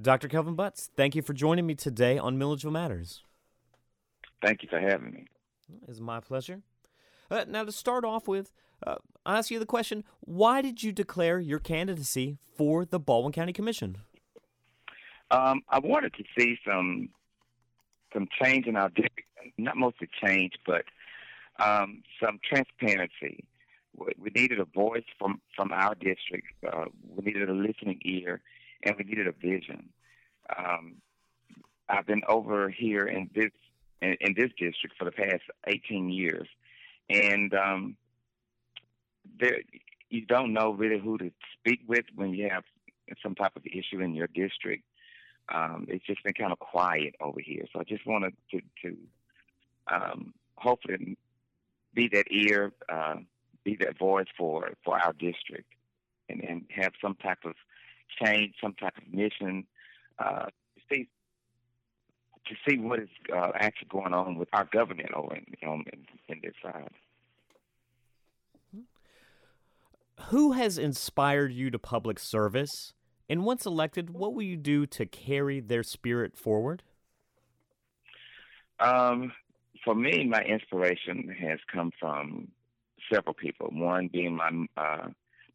Dr. Kelvin Butts, thank you for joining me today on Milledgeville Matters. Thank you for having me. It's my pleasure. Uh, now, to start off with, uh, I ask you the question why did you declare your candidacy for the Baldwin County Commission? Um, I wanted to see some some change in our district, not mostly change, but um, some transparency. We needed a voice from, from our district. Uh, we needed a listening ear, and we needed a vision. Um, I've been over here in this in, in, this district for the past 18 years, and um, there you don't know really who to speak with when you have some type of issue in your district. Um, it's just been kind of quiet over here, so I just wanted to to um, hopefully be that ear, uh, be that voice for for our district, and and have some type of change, some type of mission uh, to see to see what is uh, actually going on with our government over in, in, in this side. Who has inspired you to public service? And once elected, what will you do to carry their spirit forward? Um, for me, my inspiration has come from several people. One being my uh,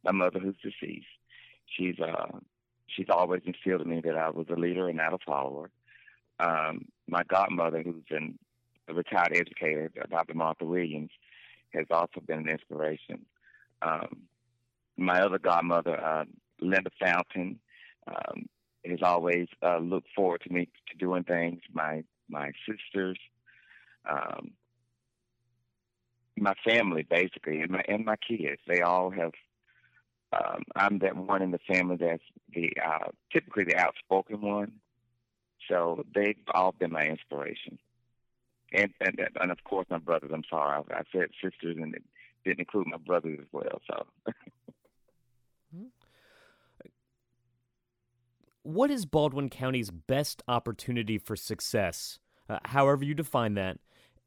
my mother, who's deceased. She's uh, she's always instilled in me that I was a leader and not a follower. Um, my godmother, who's an, a retired educator, Dr. Martha Williams, has also been an inspiration. Um, my other godmother, uh, Linda Fountain, um, has always uh, looked forward to me to doing things. My my sisters, um, my family, basically, and my and my kids, they all have. Um, I'm that one in the family that's the uh, typically the outspoken one, so they've all been my inspiration. And and and of course my brothers. I'm sorry, I, I said sisters and it didn't include my brothers as well. So. what is Baldwin County's best opportunity for success, uh, however you define that,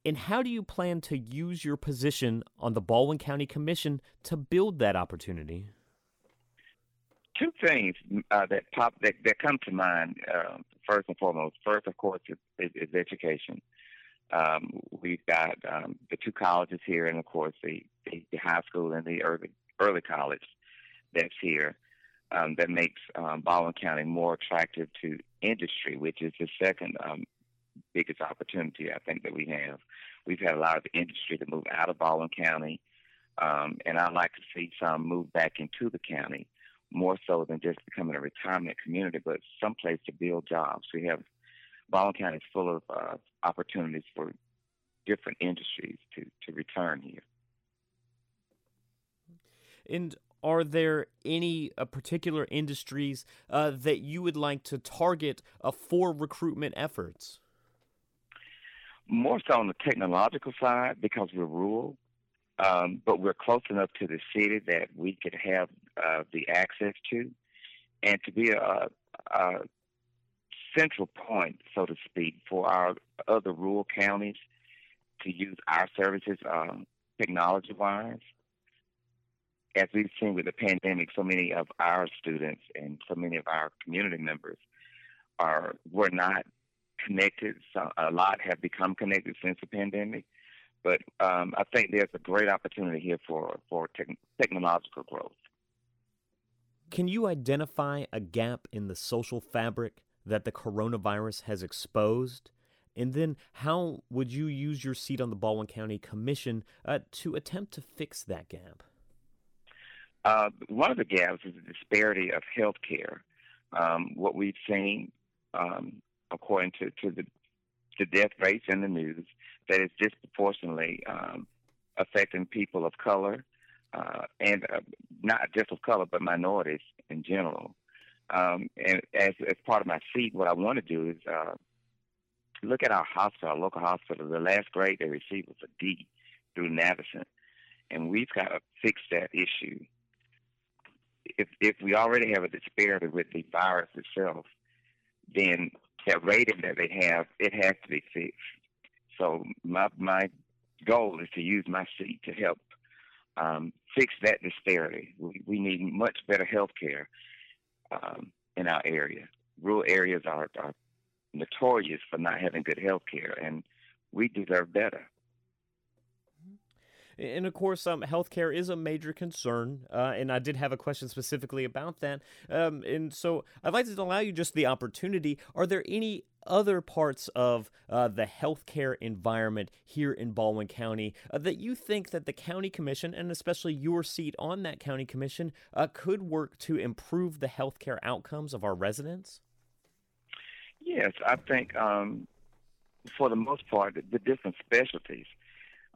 and how do you plan to use your position on the Baldwin County Commission to build that opportunity? Two things uh, that pop that, that come to mind. Uh, first and foremost, first of course is, is, education. Um, we've got um, the two colleges here, and of course the, the, the high school and the early early college that's here um, that makes um, Baldwin County more attractive to industry, which is the second um, biggest opportunity I think that we have. We've had a lot of industry to move out of Baldwin County, and I'd like to see some move back into the county more so than just becoming a retirement community, but someplace to build jobs. We have Baldwin County is full of uh, opportunities for different industries to, to return here. And are there any uh, particular industries uh, that you would like to target uh, for recruitment efforts? More so on the technological side because we're rural, um, but we're close enough to the city that we could have uh, the access to, and to be a, a central point, so to speak, for our other rural counties to use our services um, technology-wise. As we've seen with the pandemic, so many of our students and so many of our community members are were not connected. So a lot have become connected since the pandemic, but um, I think there's a great opportunity here for for te- technological growth. Can you identify a gap in the social fabric that the coronavirus has exposed? And then, how would you use your seat on the Baldwin County Commission uh, to attempt to fix that gap? Uh, one of the gaps is the disparity of health care. Um, what we've seen, um, according to, to the, the death rates in the news, that is disproportionately um, affecting people of color, uh, and uh, not just of color, but minorities in general. Um, and as, as part of my seat, what I want to do is uh, look at our hospital, our local hospital. The last grade they received was a D through Navicent, and we've got to fix that issue if if we already have a disparity with the virus itself, then that rating that they have, it has to be fixed. So my my goal is to use my seat to help um, fix that disparity. We, we need much better health care um, in our area. rural areas are, are notorious for not having good health care, and we deserve better. And of course, um, healthcare is a major concern, uh, and I did have a question specifically about that. Um, and so I'd like to allow you just the opportunity. Are there any other parts of uh, the healthcare environment here in Baldwin County uh, that you think that the county commission, and especially your seat on that county commission, uh, could work to improve the healthcare outcomes of our residents? Yes, I think um, for the most part, the, the different specialties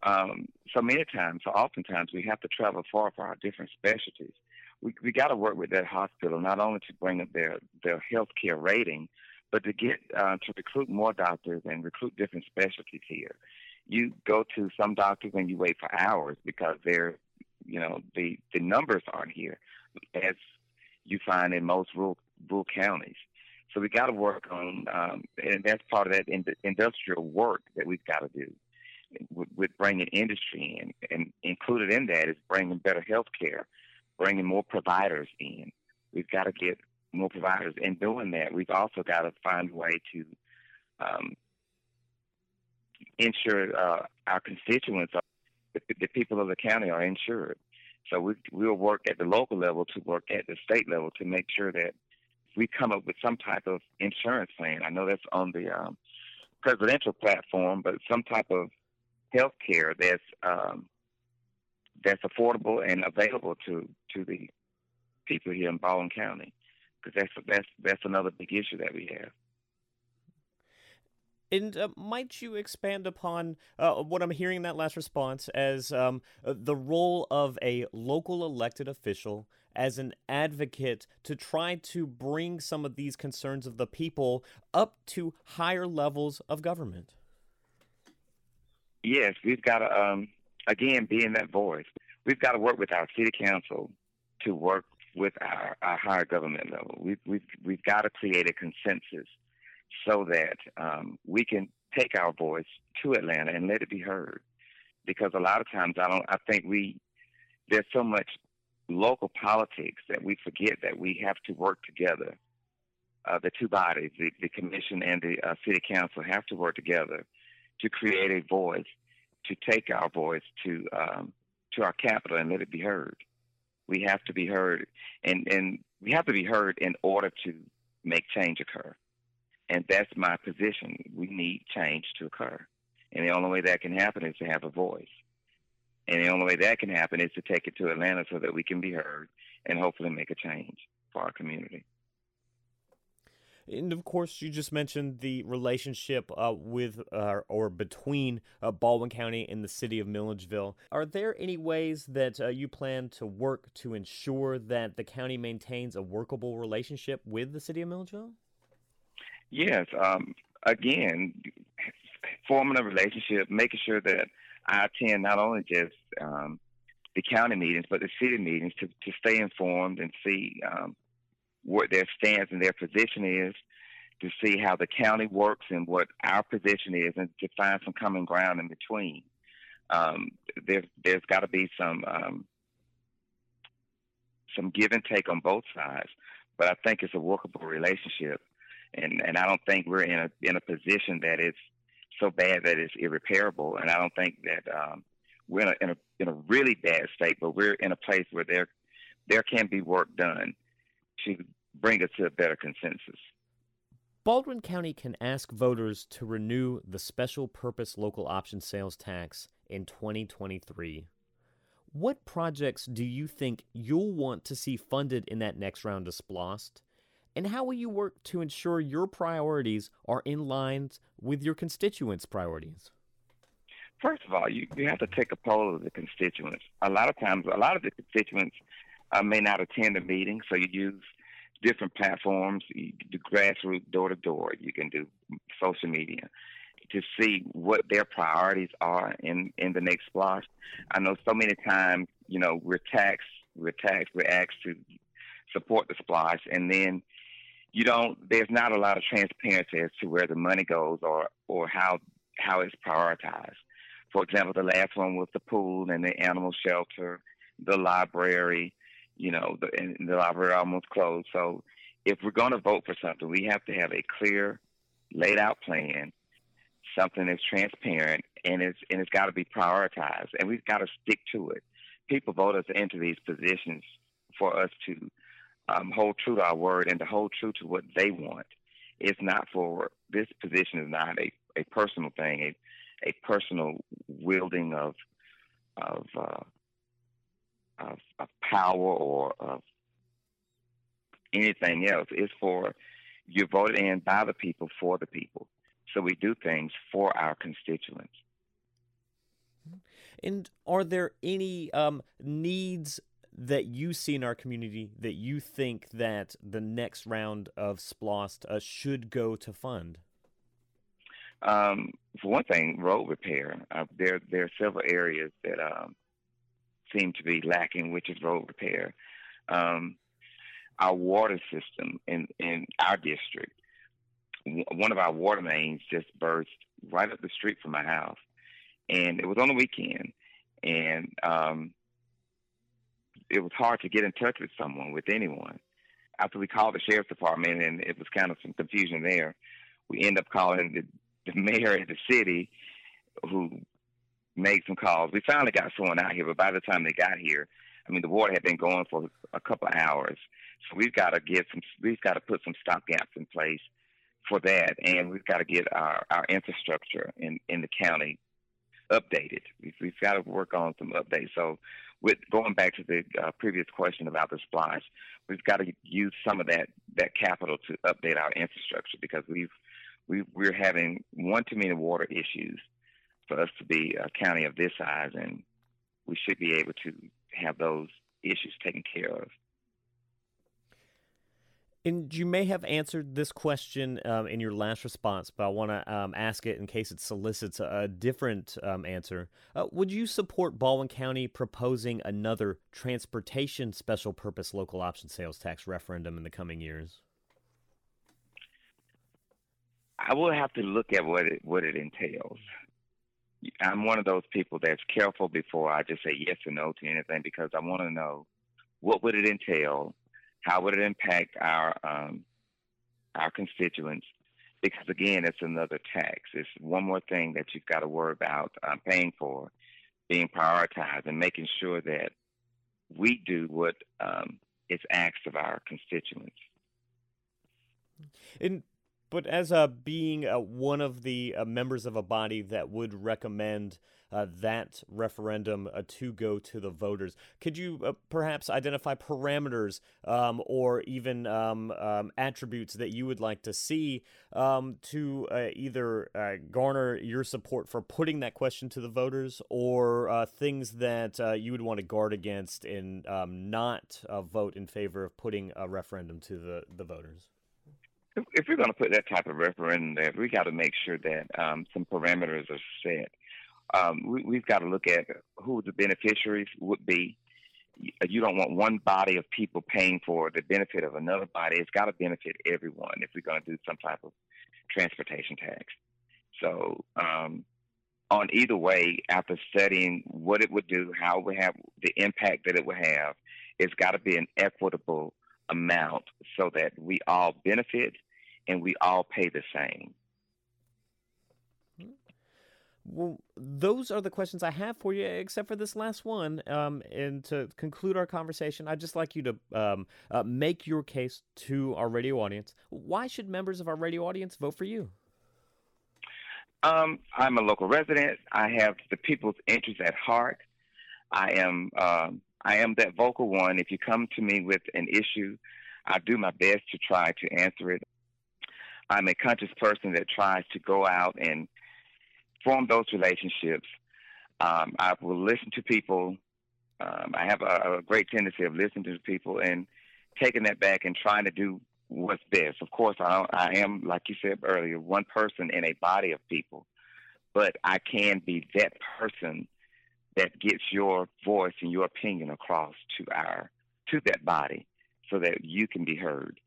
um, so many times, so oftentimes, we have to travel far for our different specialties. We we got to work with that hospital not only to bring up their their healthcare rating, but to get uh, to recruit more doctors and recruit different specialties here. You go to some doctors and you wait for hours because they're, you know, the the numbers aren't here, as you find in most rural rural counties. So we got to work on, um, and that's part of that in, industrial work that we've got to do with, with bringing industry in, and included in that is bringing better health care, bringing more providers in. We've got to get more providers. In doing that, we've also got to find a way to um, ensure uh, our constituents, are, the, the people of the county, are insured. So we, we'll work at the local level to work at the state level to make sure that we come up with some type of insurance plan. I know that's on the um, presidential platform, but some type of health care that's um, that's affordable and available to to the people here in Baldwin County, because that's that's that's another big issue that we have. And uh, might you expand upon uh, what I'm hearing in that last response as um, the role of a local elected official as an advocate to try to bring some of these concerns of the people up to higher levels of government? Yes, we've got to, um, again, be in that voice. We've got to work with our city council to work with our, our higher government level. We've, we've, we've got to create a consensus so that um, we can take our voice to Atlanta and let it be heard. Because a lot of times, I don't. I think we there's so much local politics that we forget that we have to work together. Uh, the two bodies, the, the commission and the uh, city council, have to work together to create a voice, to take our voice to um, to our capital and let it be heard. We have to be heard, and and we have to be heard in order to make change occur. And that's my position. We need change to occur, and the only way that can happen is to have a voice. And the only way that can happen is to take it to Atlanta so that we can be heard and hopefully make a change for our community. And of course, you just mentioned the relationship uh, with uh, or between uh, Baldwin County and the city of Milledgeville. Are there any ways that uh, you plan to work to ensure that the county maintains a workable relationship with the city of Milledgeville? Yes. Um, again, forming a relationship, making sure that I attend not only just um, the county meetings, but the city meetings to, to stay informed and see um, what their stance and their position is, to see how the county works and what our position is, and to find some common ground in between. Um, there, there's got to be some um, some give and take on both sides, but I think it's a workable relationship, and and I don't think we're in a in a position that it's so bad that it's irreparable, and I don't think that um, we're in a, in a in a really bad state, but we're in a place where there there can be work done to bring us to a better consensus. Baldwin County can ask voters to renew the special purpose local option sales tax in 2023. What projects do you think you'll want to see funded in that next round of SPLOST? And how will you work to ensure your priorities are in line with your constituents' priorities? First of all, you, you have to take a poll of the constituents. A lot of times, a lot of the constituents uh, may not attend a meeting, so you use different platforms. You do grassroots, door to door. You can do social media to see what their priorities are in in the next SPLOST. I know so many times, you know, we're taxed, we're taxed, we're asked to support the SPLOST, and then you don't. There's not a lot of transparency as to where the money goes or or how how it's prioritized. For example, the last one was the pool and the animal shelter, the library, you know, the, and the library almost closed. So if we're going to vote for something, we have to have a clear, laid out plan, something that's transparent, and it's and it's got to be prioritized, and we've got to stick to it. People vote us into these positions for us to um, hold true to our word and to hold true to what they want. It's not for this position is not a, a personal thing, a a personal wielding of of, uh, of, of power or of anything else. It's for you're voted in by the people for the people. So we do things for our constituents. And are there any um, needs that you see in our community that you think that the next round of SPLOST uh, should go to fund? Um, for one thing, road repair. Uh, there, there are several areas that um, seem to be lacking, which is road repair. Um, our water system in, in our district, one of our water mains just burst right up the street from my house. And it was on the weekend. And um, it was hard to get in touch with someone, with anyone. After we called the sheriff's department, and it was kind of some confusion there, we end up calling the, the mayor of the city, who made some calls. We finally got someone out here, but by the time they got here, I mean, the water had been going for a couple of hours. So we've got to get some, we've got to put some stop gaps in place for that, and we've got to get our, our infrastructure in, in the county updated. We've, we've got to work on some updates. So with going back to the uh, previous question about the SPLOST, we've got to use some of that that capital to update our infrastructure because we've we we're having one too many water issues for us to be a county of this size, and we should be able to have those issues taken care of. And you may have answered this question um, in your last response, but I want to um, ask it in case it solicits a, different um, answer. Uh, would you support Baldwin County proposing another transportation special purpose local option sales tax referendum in the coming years? I will have to look at what it what it entails. I'm one of those people that's careful before I just say yes or no to anything because I want to know what would it entail how would it impact our um, our constituents? Because again, it's another tax. It's one more thing that you've got to worry about uh, paying for, being prioritized, and making sure that we do what um, is asked of our constituents. And but as uh, being uh, one of the uh, members of a body that would recommend uh, that referendum uh, to go to the voters. Could you uh, perhaps identify parameters um, or even um, um, attributes that you would like to see um, to either garner your support for putting that question to the voters or things that you would want to guard against and um, not vote in favor of putting a referendum to the, the voters? If we're going to put that type of referendum there, we got to make sure that um, some parameters are set um, we, have got to look at who the beneficiaries would be. You don't want one body of people paying for the benefit of another body. It's got to benefit everyone if we're going to do some type of transportation tax. So, um, on either way, after studying what it would do, how it would have the impact that it would have, it's got to be an equitable amount so that we all benefit and we all pay the same. Well, those are the questions I have for you, except for this last one. Um, and to conclude our conversation, I'd just like you to um, uh, make your case to our radio audience. Why should members of our radio audience vote for you? Um, I'm a local resident. I have the people's interest at heart. I am um, I am that vocal one. If you come to me with an issue, I do my best to try to answer it. I'm a conscious person that tries to go out and form those relationships. Um, I will listen to people. Um, I have a, a, great tendency of listening to people and taking that back and trying to do what's best. Of course, I, I am, like you said earlier, one person in a body of people, but I can be that person that gets your voice and your opinion across to our to that body, so that you can be heard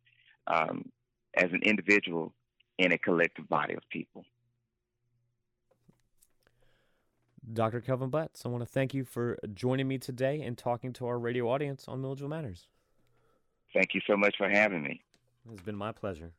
um, as an individual in a collective body of people. Dr. Kelvin Butts, I want to thank you for joining me today and talking to our radio audience on Milledgeville Matters. Thank you so much for having me. It's been my pleasure.